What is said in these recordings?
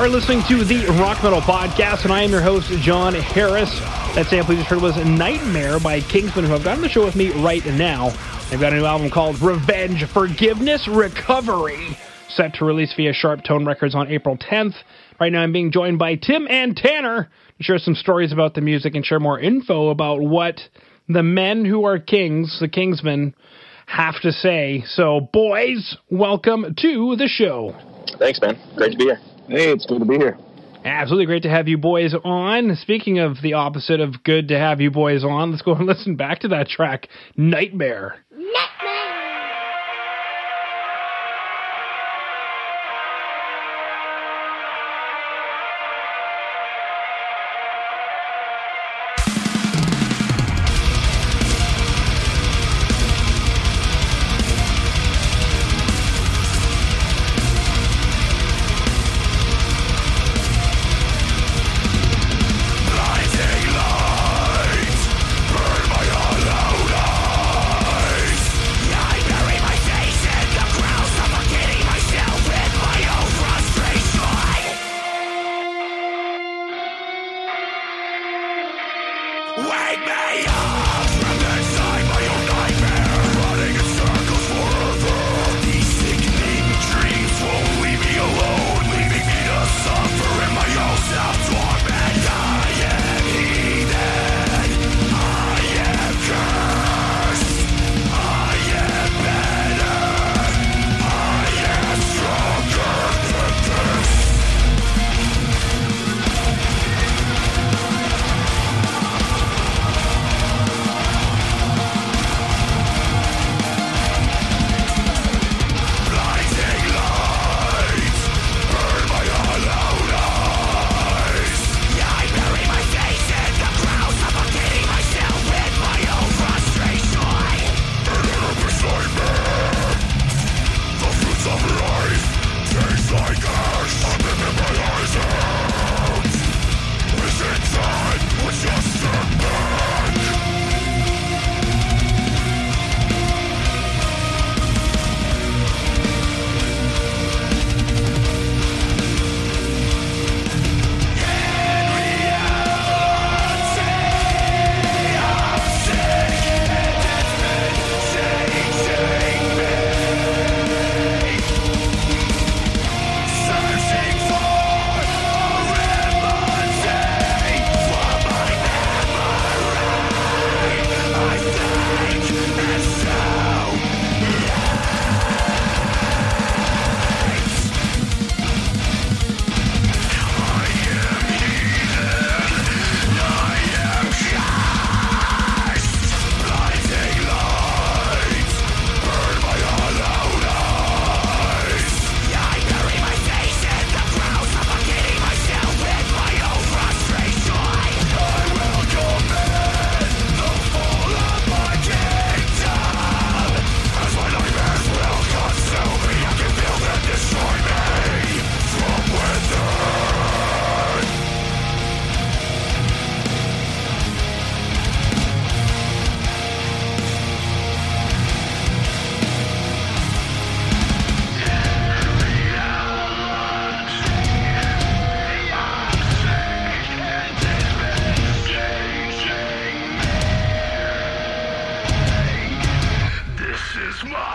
are listening to the Rock Metal Podcast, and I am your host, Jon Harris. That sample you just heard was Nightmare by Kingsmen, who I've got on the show with me right now. They've got a new album called Revenge, Forgiveness, Recovery, set to release via SharpTone Records on April 10th. Right now, I'm being joined by Tim and Tanner to share some stories about the music and share more info about what the men who are kings, the Kingsmen, have to say. So, boys, welcome to the show. Thanks, man. Great to be here. Hey, it's good to be here. Absolutely great to have you boys on. Speaking of the opposite of good to have you boys on, let's go and listen back to that track, Nightmare.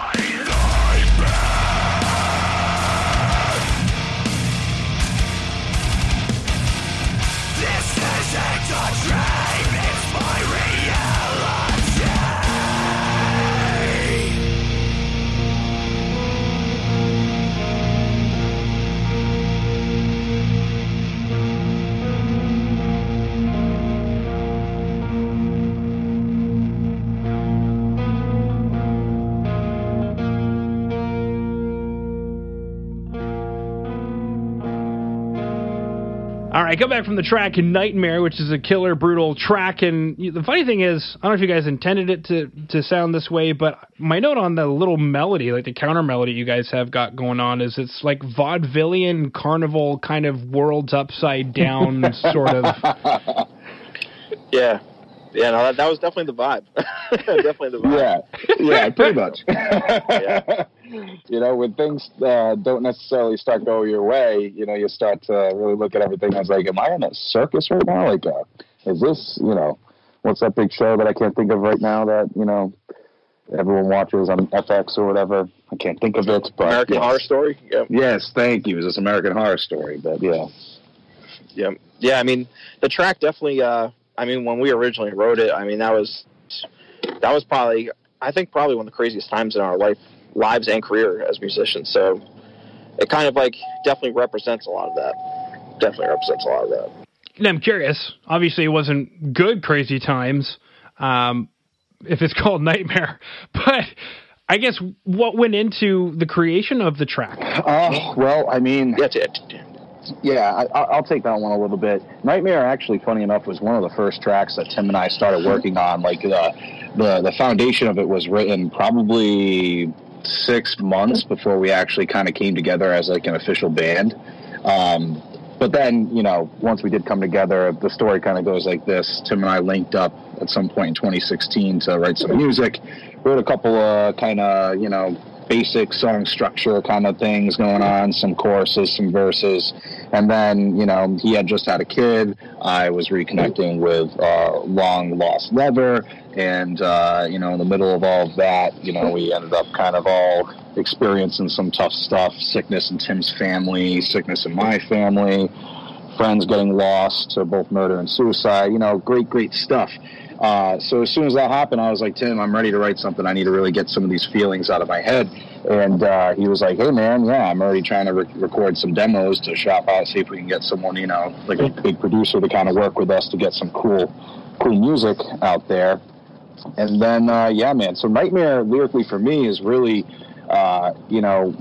All right, come back from the track in Nightmare, which is a killer, brutal track. And the funny thing is, I don't know if you guys intended it to, to sound this way, but my note on the little melody, like the counter melody you guys have got going on, is it's like vaudevillian carnival kind of worlds upside down sort of. Yeah. Yeah, no, that, that was definitely the vibe. definitely the vibe. Yeah, yeah, pretty much. yeah. You know, when things uh, don't necessarily start going your way, you know, you start to really look at everything. I was like, am I in a circus right now? Like, uh, is this, you know, what's that big show that I can't think of right now that you know everyone watches on FX or whatever? I can't think of it. But American yes. Horror Story. Yeah. Yes, thank you. It was this American Horror Story, but yeah. Yeah, yeah. I mean, the track definitely. Uh, I mean, when we originally wrote it, I mean that was that was probably I think probably one of the craziest times in our life, lives and career as musicians. So it kind of like definitely represents a lot of that. Definitely represents a lot of that. And I'm curious. Obviously, it wasn't good crazy times. Um, if it's called Nightmare, but I guess what went into the creation of the track? Oh well, I mean, That's it. Yeah, I, I'll take that one a little bit. Nightmare, actually, funny enough, was one of the first tracks that Tim and I started mm-hmm. working on. Like the the the foundation of it was written probably six months mm-hmm. before we actually kind of came together as like an official band. Um, but then, you know, once we did come together, the story kind of goes like this: Tim and I linked up at some point in 2016 to write some mm-hmm. music. Wrote a couple of kind of, you know, basic song structure kind of things going on, some choruses, some verses, and then you know he had just had a kid. I was reconnecting with uh, long lost lover, and uh, you know in the middle of all of that, you know we ended up kind of all experiencing some tough stuff, sickness in Tim's family, sickness in my family, friends getting lost to both murder and suicide. You know, great, great stuff. Uh, so as soon as that happened, I was like, Tim, I'm ready to write something. I need to really get some of these feelings out of my head. And uh, he was like, Hey, man, yeah, I'm already trying to re- record some demos to shop out, see if we can get someone, you know, like a big producer to kind of work with us to get some cool, cool music out there. And then, uh, yeah, man. So Nightmare lyrically for me is really, uh, you know,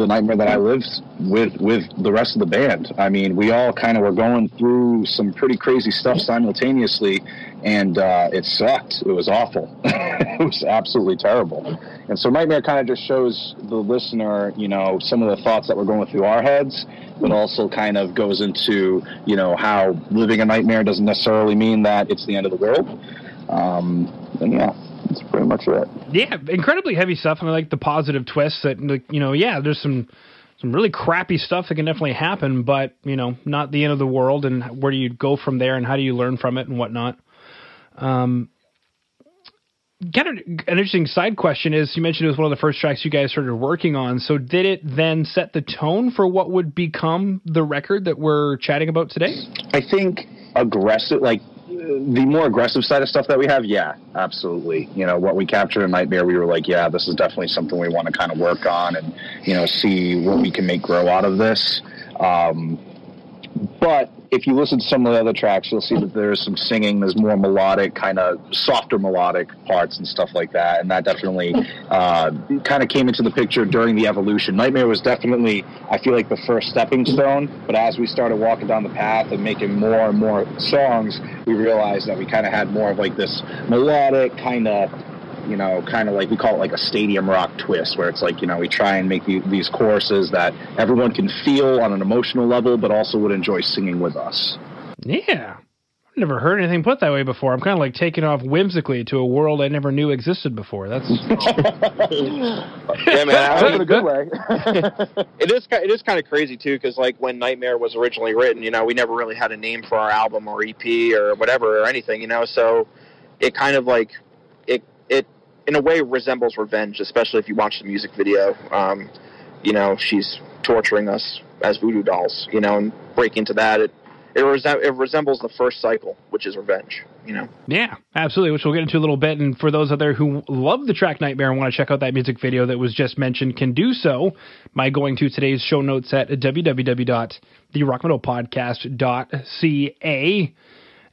the nightmare that I lived with with the rest of the band. I mean, we all kind of were going through some pretty crazy stuff simultaneously, and uh, it sucked. It was awful. it was absolutely terrible. And so, nightmare kind of just shows the listener, you know, some of the thoughts that were going through our heads, but also kind of goes into, you know, how living a nightmare doesn't necessarily mean that it's the end of the world. Um, and yeah, that's pretty much it. Yeah, incredibly heavy stuff, and I like the positive twists that, like, you know, yeah, there's some some really crappy stuff that can definitely happen, but you know, not the end of the world. And where do you go from there, and how do you learn from it, and whatnot. Um, kind of an interesting side question is you mentioned it was one of the first tracks you guys started working on. So did it then set the tone for what would become the record that we're chatting about today? I think aggressive, like the more aggressive side of stuff that we have, yeah, absolutely. You know, what we captured in Nightmare, we were like, yeah, this is definitely something we want to kind of work on and, you know, see what we can make grow out of this. Um, but if you listen to some of the other tracks, you'll see that there's some singing. There's more melodic, kind of softer melodic parts and stuff like that. And that definitely uh, kind of came into the picture during the evolution. Nightmare was definitely, I feel like, the first stepping stone. But as we started walking down the path and making more and more songs, we realized that we kind of had more of like this melodic kind of you know, kind of like we call it like a stadium rock twist, where it's like, you know, we try and make the, these choruses that everyone can feel on an emotional level, but also would enjoy singing with us. Yeah. I've never heard anything put that way before. I'm kind of like taking off whimsically to a world I never knew existed before. That's yeah, man. I in a good way. it is it is kind of crazy too because like when Nightmare was originally written, you know, we never really had a name for our album or EP or whatever or anything, you know. So it kind of like it it in a way resembles revenge, especially if you watch the music video. Um, you know, she's torturing us as voodoo dolls, you know, and break into that. It it, resem- it resembles the first cycle, which is revenge. You know. Yeah, absolutely. Which we'll get into a little bit. And for those out there who love the track Nightmare and want to check out that music video that was just mentioned, can do so by going to today's show notes at www.therockmetalpodcast.ca.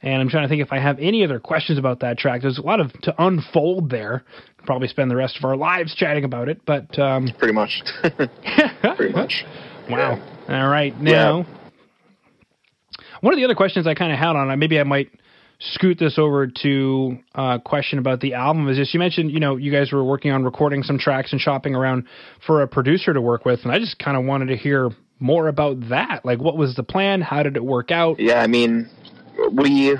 And I'm trying to think if I have any other questions about that track. There's a lot of to unfold there. Probably spend the rest of our lives chatting about it, but um, pretty much, pretty much. Wow. Yeah. All right, now. Yeah. One of the other questions I kind of had on, maybe I might scoot this over to a question about the album is this you mentioned you know you guys were working on recording some tracks and shopping around for a producer to work with and i just kind of wanted to hear more about that like what was the plan how did it work out yeah i mean we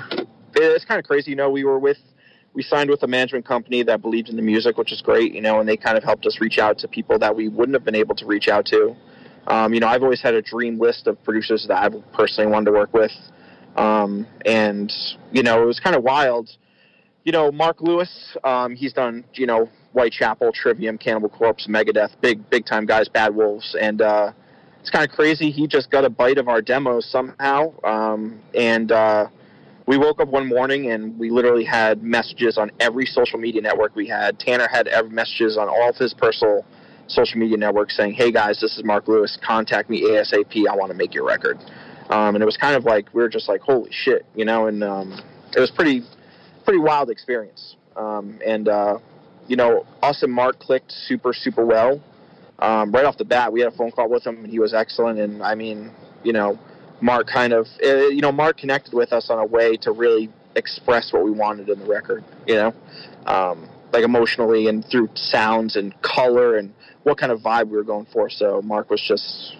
it's kind of crazy. You know, we were with we signed with a management company that believed in the music, which is great. You know, and they kind of helped us reach out to people that we wouldn't have been able to reach out to. Um, you know, I've always had a dream list of producers that I personally wanted to work with, um, and you know, it was kind of wild. You know, Mark Lewis, um, he's done you know Whitechapel, Trivium, Cannibal Corpse, Megadeth, big big time guys, Bad Wolves, and uh, it's kind of crazy. He just got a bite of our demos somehow, um, and uh, we woke up one morning and we literally had messages on every social media network we had. Tanner had messages on all of his personal social media networks saying, "Hey guys, this is Mark Lewis. Contact me ASAP. I want to make your record." Um, and it was kind of like we were just like, "Holy shit," you know. And um, it was pretty pretty wild experience. Um, and uh, you know, us and Mark clicked super super well um, right off the bat, we had a phone call with him, and he was excellent. And I mean, you know, Mark kind of, uh, you know, Mark connected with us on a way to really express what we wanted in the record. You know, um, like emotionally and through sounds and color and what kind of vibe we were going for. So Mark was just,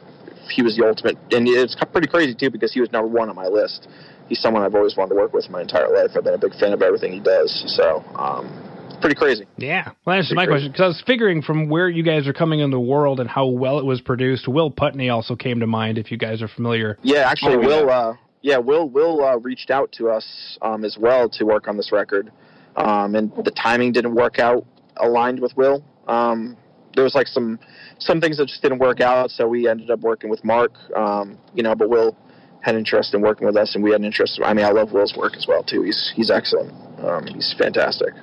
he was the ultimate, and it's pretty crazy too because he was number one on my list. He's someone I've always wanted to work with my entire life. I've been a big fan of everything he does. So. Um, pretty crazy. Yeah. Well, that's my crazy. question because I was figuring from where you guys are coming in the world and how well it was produced. Will Putney also came to mind if you guys are familiar. Yeah, actually, oh, Will. Uh, yeah, Will. Will uh, reached out to us um, as well to work on this record, um, and the timing didn't work out aligned with Will. Um, there was like some some things that just didn't work out, so we ended up working with Mark. Um, you know, but Will had interest in working with us, and we had an interest. I mean, I love Will's work as well too. He's he's excellent. Um, he's fantastic.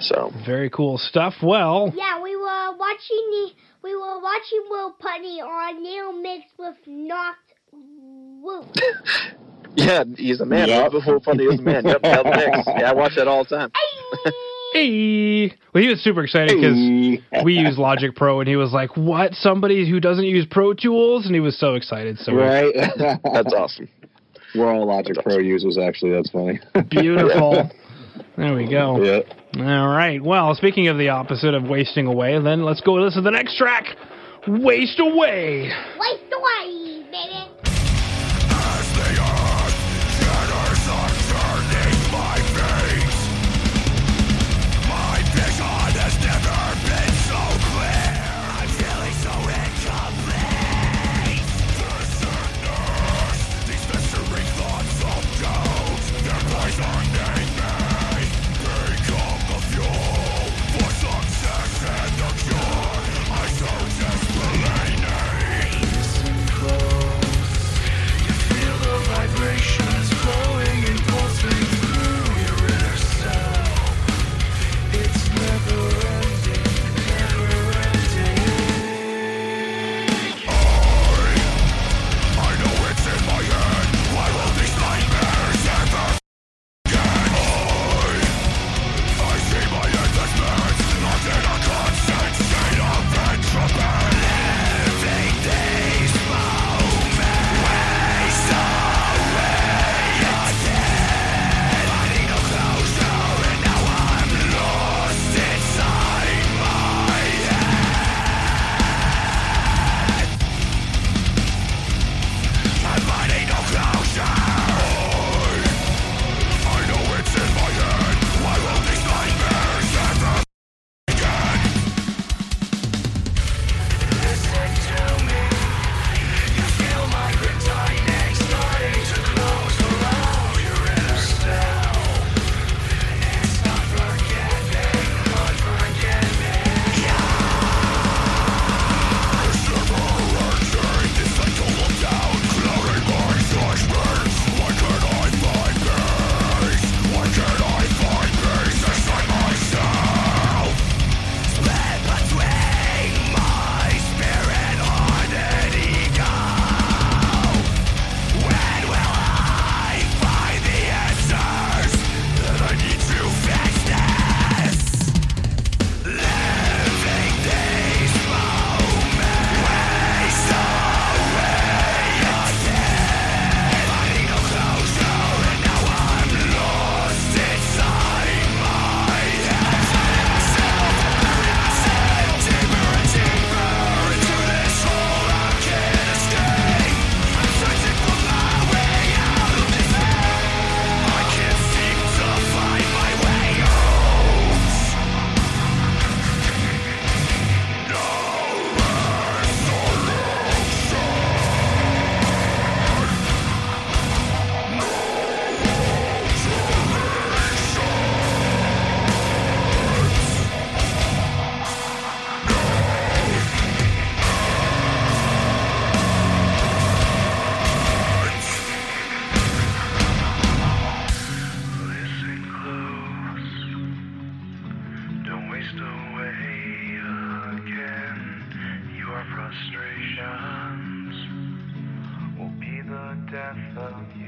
So very cool stuff. Well, yeah, we were watching the we were watching Will Putney on Neil Mix with Knocked Loose. yeah, he's a man. Yep. Will Putney is a man. Yep, Neil Mix. Yeah, I watch that all the time. Hey. Well, he was super excited because hey. we use Logic Pro, and he was like, "What? Somebody who doesn't use Pro Tools?" And he was so excited. So right, that's awesome. We're all Logic that's Pro awesome. users, actually. That's funny. Beautiful. There we go. Yeah. All right. Well, speaking of the opposite of wasting away, then let's go listen to the next track. Waste away. Waste away, baby. Frustrations will be the death of you.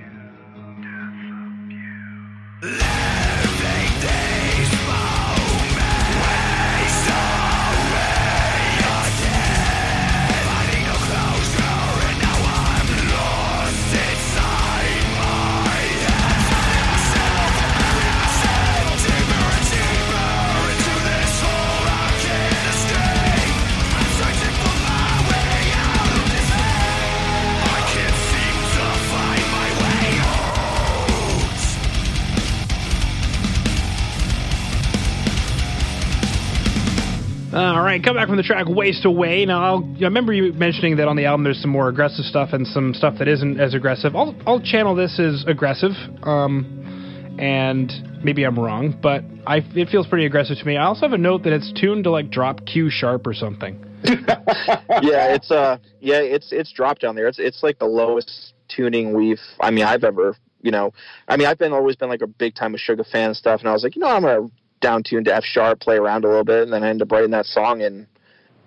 All right, come back from the track "Waste Away." Now, I'll, I remember you mentioning that on the album there's some more aggressive stuff and some stuff that isn't as aggressive. I'll, I'll channel this as aggressive, um, and maybe I'm wrong, but I, it feels pretty aggressive to me. I also have a note that it's tuned to like drop Q sharp or something. yeah, it's uh, yeah, it's it's dropped down there. It's it's like the lowest tuning we've. I mean, I've ever. You know, I mean, I've been always been like a big time Meshuggah fan stuff, and I was like, you know, I'm gonna down tune to F sharp, play around a little bit, and then I ended up writing that song, and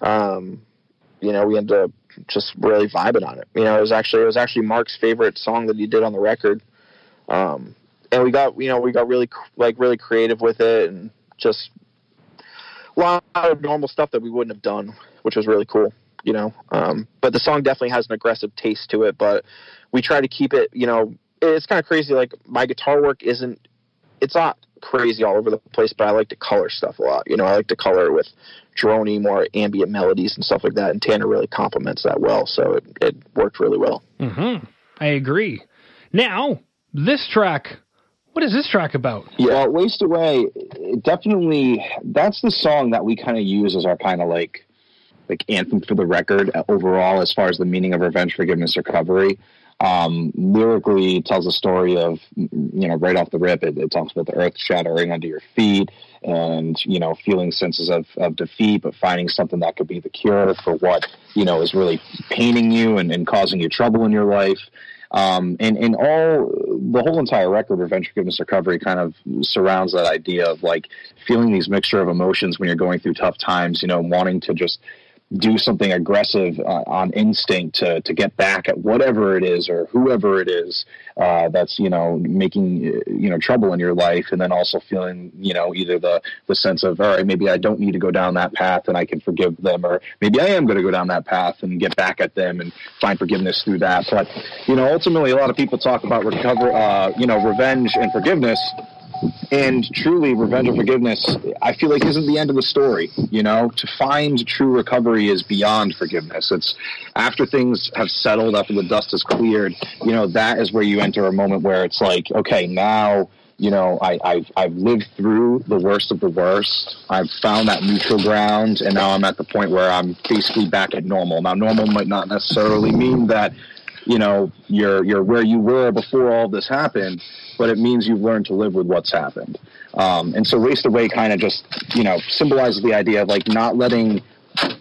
um, you know, we ended up just really vibing on it. You know, it was actually it was actually Mark's favorite song that he did on the record, um, and we got you know we got really like really creative with it, and just a lot of normal stuff that we wouldn't have done, which was really cool. You know, um, but the song definitely has an aggressive taste to it, but we try to keep it. You know, it's kind of crazy. Like my guitar work isn't. It's not crazy all over the place, but I like to color stuff a lot. You know, I like to color with drony, more ambient melodies and stuff like that. And Tanner really complements that well, so it, it worked really well. Mm-hmm. I agree. Now, this track. What is this track about? Yeah, well, Waste Away, definitely, that's the song that we kind of use as our kind of like, like anthem for the record uh, overall, as far as the meaning of revenge, forgiveness, recovery um, lyrically tells a story of you know right off the rip it, it, talks about the earth shattering under your feet and you know feeling senses of, of defeat but finding something that could be the cure for what you know is really paining you and, and causing you trouble in your life. Um, and and all the whole entire record revenge forgiveness recovery kind of surrounds that idea of like feeling these mixture of emotions when you're going through tough times you know wanting to just do something aggressive uh, on instinct to, to get back at whatever it is or whoever it is uh, that's you know making you know trouble in your life and then also feeling you know either the the sense of all right maybe I don't need to go down that path and I can forgive them or maybe I am going to go down that path and get back at them and find forgiveness through that. But you know ultimately a lot of people talk about recover uh, you know revenge and forgiveness and truly, revenge and forgiveness, I feel like isn't the end of the story. You know, to find true recovery is beyond forgiveness. It's after things have settled, after the dust has cleared. You know, that is where you enter a moment where it's like, okay, now you know, I, I've, I've lived through the worst of the worst. I've found that neutral ground, and now I'm at the point where I'm basically back at normal. Now, normal might not necessarily mean that you know you're you're where you were before all this happened, but it means you've learned to live with what's happened. Um, and so Waste Away kind of just you know symbolizes the idea of like not letting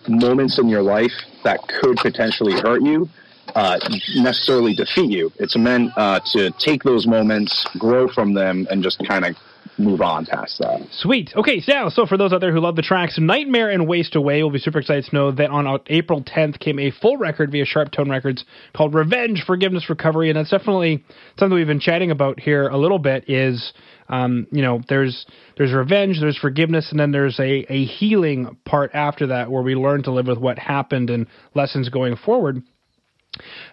moments in your life that could potentially hurt you uh, necessarily defeat you. It's meant uh, to take those moments, grow from them, and just kind of move on past that. Sweet. Okay, so, so for those out there who love the tracks, Nightmare and Waste Away will be super excited to know that on April 10th came a full record via SharpTone Records called Revenge, Forgiveness, Recovery, and that's definitely something we've been chatting about here a little bit. Is um, you know, there's there's revenge, there's forgiveness, and then there's a a healing part after that where we learn to live with what happened and lessons going forward.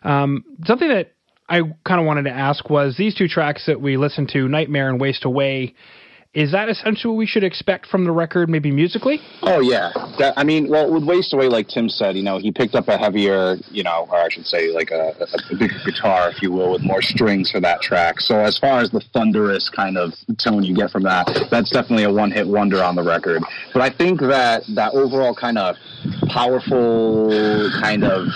Um, something that I kind of wanted to ask was these two tracks that we listened to, Nightmare and Waste Away. Is that essentially what we should expect from the record, maybe musically? Oh yeah, that, I mean, well, with Waste Away, like Tim said, you know, he picked up a heavier, you know, or I should say, like a, a, a bigger guitar, if you will, with more strings for that track. So as far as the thunderous kind of tone you get from that, that's definitely a one-hit wonder on the record. But I think that that overall kind of powerful, kind of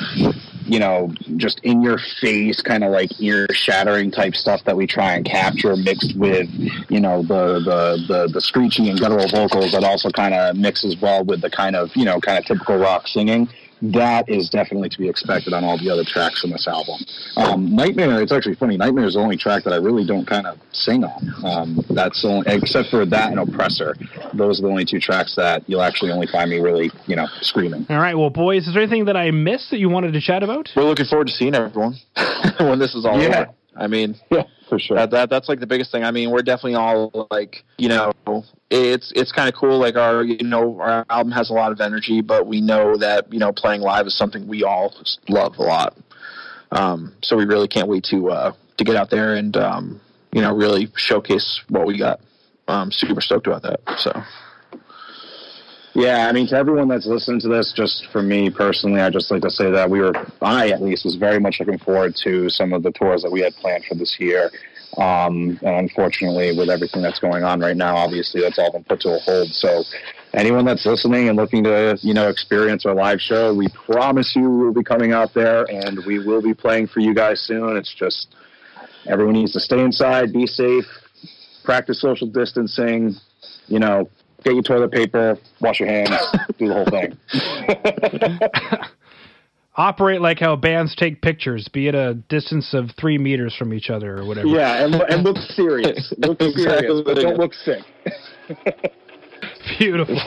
you know, just in your face, kind of like ear shattering type stuff that we try and capture, mixed with, you know, the the the, the screechy and guttural vocals that also kind of mixes well with the kind of you know kind of typical rock singing. That is definitely to be expected on all the other tracks on this album. Um, Nightmare, it's actually funny. Nightmare is the only track that I really don't kind of sing on. Um, that's only, except for that and Oppressor. Those are the only two tracks that you'll actually only find me really, you know, screaming. All right, well, boys, is there anything that I missed that you wanted to chat about? We're looking forward to seeing everyone when this is all Yeah. over. I mean, Yeah, for sure. that, that that's like the biggest thing. I mean, we're definitely all like, you know, it's it's kind of cool. Like our, you know, our album has a lot of energy, but we know that you know playing live is something we all love a lot. Um, so we really can't wait to uh, to get out there and um, you know really showcase what we got. Um, super stoked about that. So Yeah, I mean, to everyone that's listening to this, just for me personally, I just like to say that we were, I at least, was very much looking forward to some of the tours that we had planned for this year. Um, and unfortunately, with everything that's going on right now, obviously that's all been put to a hold. So, anyone that's listening and looking to, you know, experience our live show, we promise you we'll be coming out there and we will be playing for you guys soon. It's just everyone needs to stay inside, be safe, practice social distancing, you know, get your toilet paper, wash your hands, do the whole thing. Operate like how bands take pictures, be at a distance of three meters from each other or whatever. yeah, and, and look serious. Look serious, but don't look sick. Beautiful.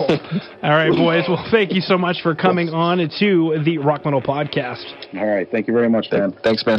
All right, boys. Well, thank you so much for coming on to the Rock Metal Podcast. All right, thank you very much, man. thanks, man.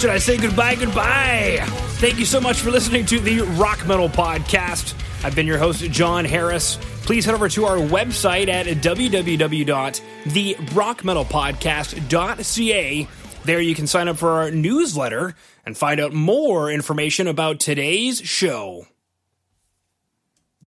Should I say goodbye, goodbye? Thank you so much for listening to the Rock Metal Podcast. I've been your host, Jon Harris. Please head over to our website at www.therockmetalpodcast.ca. There you can sign up for our newsletter and find out more information about today's show.